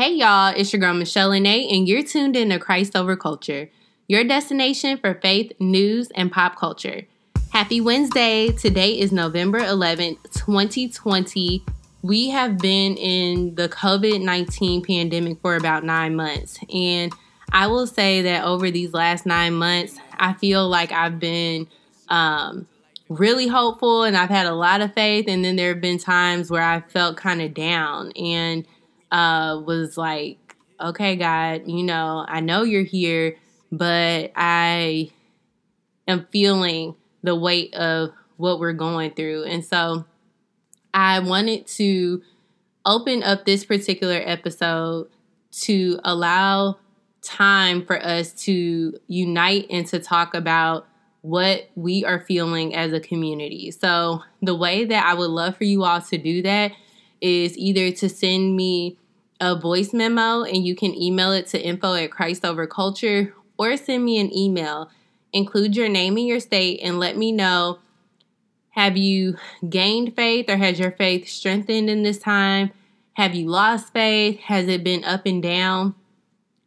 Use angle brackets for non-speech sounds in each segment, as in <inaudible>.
Hey y'all, it's your girl Michelle Nate, and you're tuned in to Christ Over Culture, your destination for faith, news, and pop culture. Happy Wednesday! Today is November 11th, 2020. We have been in the COVID 19 pandemic for about nine months, and I will say that over these last nine months, I feel like I've been um, really hopeful and I've had a lot of faith, and then there have been times where I felt kind of down and uh, was like, okay, God, you know, I know you're here, but I am feeling the weight of what we're going through. And so I wanted to open up this particular episode to allow time for us to unite and to talk about what we are feeling as a community. So, the way that I would love for you all to do that is either to send me a voice memo and you can email it to info at Christ Over Culture or send me an email. Include your name and your state and let me know have you gained faith or has your faith strengthened in this time? Have you lost faith? Has it been up and down?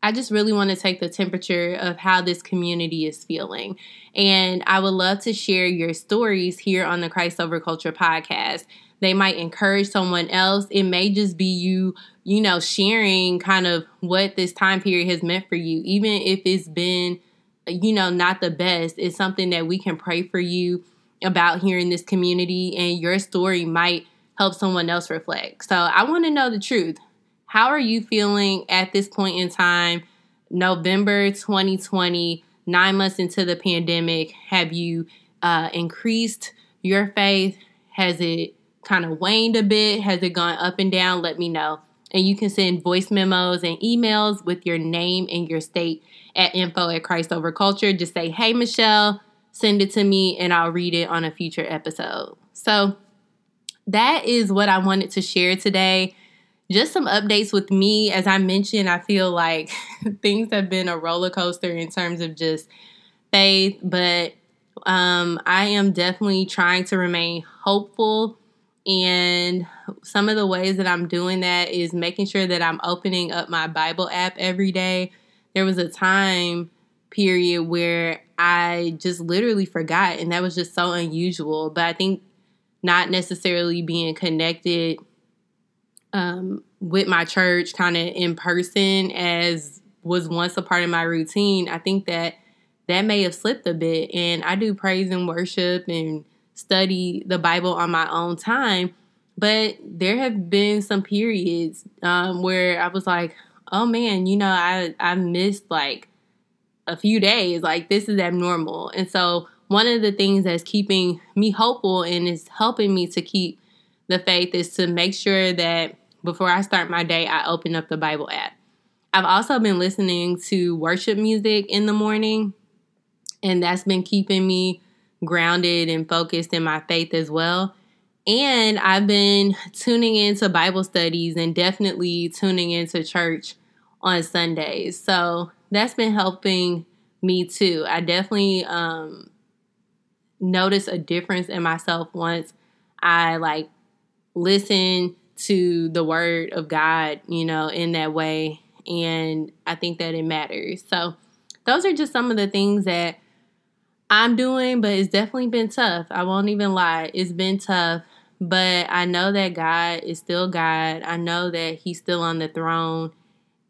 I just really want to take the temperature of how this community is feeling. And I would love to share your stories here on the Christ Over Culture podcast. They might encourage someone else. It may just be you, you know, sharing kind of what this time period has meant for you, even if it's been, you know, not the best. It's something that we can pray for you about here in this community, and your story might help someone else reflect. So I want to know the truth. How are you feeling at this point in time, November 2020, nine months into the pandemic? Have you uh, increased your faith? Has it kind of waned a bit? Has it gone up and down? Let me know. And you can send voice memos and emails with your name and your state at info at Christ Over Culture. Just say, hey, Michelle, send it to me, and I'll read it on a future episode. So that is what I wanted to share today. Just some updates with me. As I mentioned, I feel like <laughs> things have been a roller coaster in terms of just faith, but um, I am definitely trying to remain hopeful and some of the ways that I'm doing that is making sure that I'm opening up my Bible app every day. There was a time period where I just literally forgot, and that was just so unusual. But I think not necessarily being connected um, with my church kind of in person as was once a part of my routine, I think that that may have slipped a bit. And I do praise and worship and study the Bible on my own time. But there have been some periods um, where I was like, oh man, you know, I, I missed like a few days. Like, this is abnormal. And so, one of the things that's keeping me hopeful and is helping me to keep the faith is to make sure that before I start my day, I open up the Bible app. I've also been listening to worship music in the morning, and that's been keeping me grounded and focused in my faith as well. And I've been tuning into Bible studies and definitely tuning into church on Sundays. So that's been helping me too. I definitely um, notice a difference in myself once I like listen to the word of God, you know, in that way. And I think that it matters. So those are just some of the things that I'm doing, but it's definitely been tough. I won't even lie. It's been tough, but I know that God is still God. I know that He's still on the throne.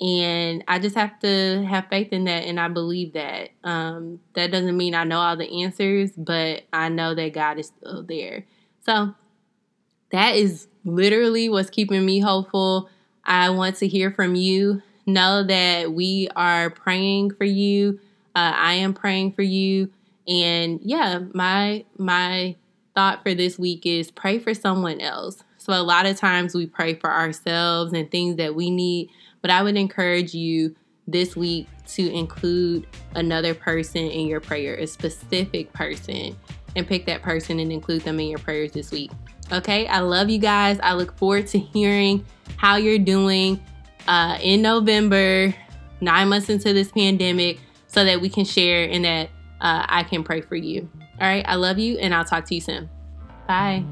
And I just have to have faith in that, and I believe that. Um, that doesn't mean I know all the answers, but I know that God is still there. So that is literally what's keeping me hopeful. I want to hear from you. Know that we are praying for you. Uh, I am praying for you. And yeah, my my thought for this week is pray for someone else. So a lot of times we pray for ourselves and things that we need, but I would encourage you this week to include another person in your prayer, a specific person, and pick that person and include them in your prayers this week. Okay, I love you guys. I look forward to <laughs> hearing how you're doing uh, in November, nine months into this pandemic, so that we can share in that uh, I can pray for you. All right, I love you, and I'll talk to you soon. Bye.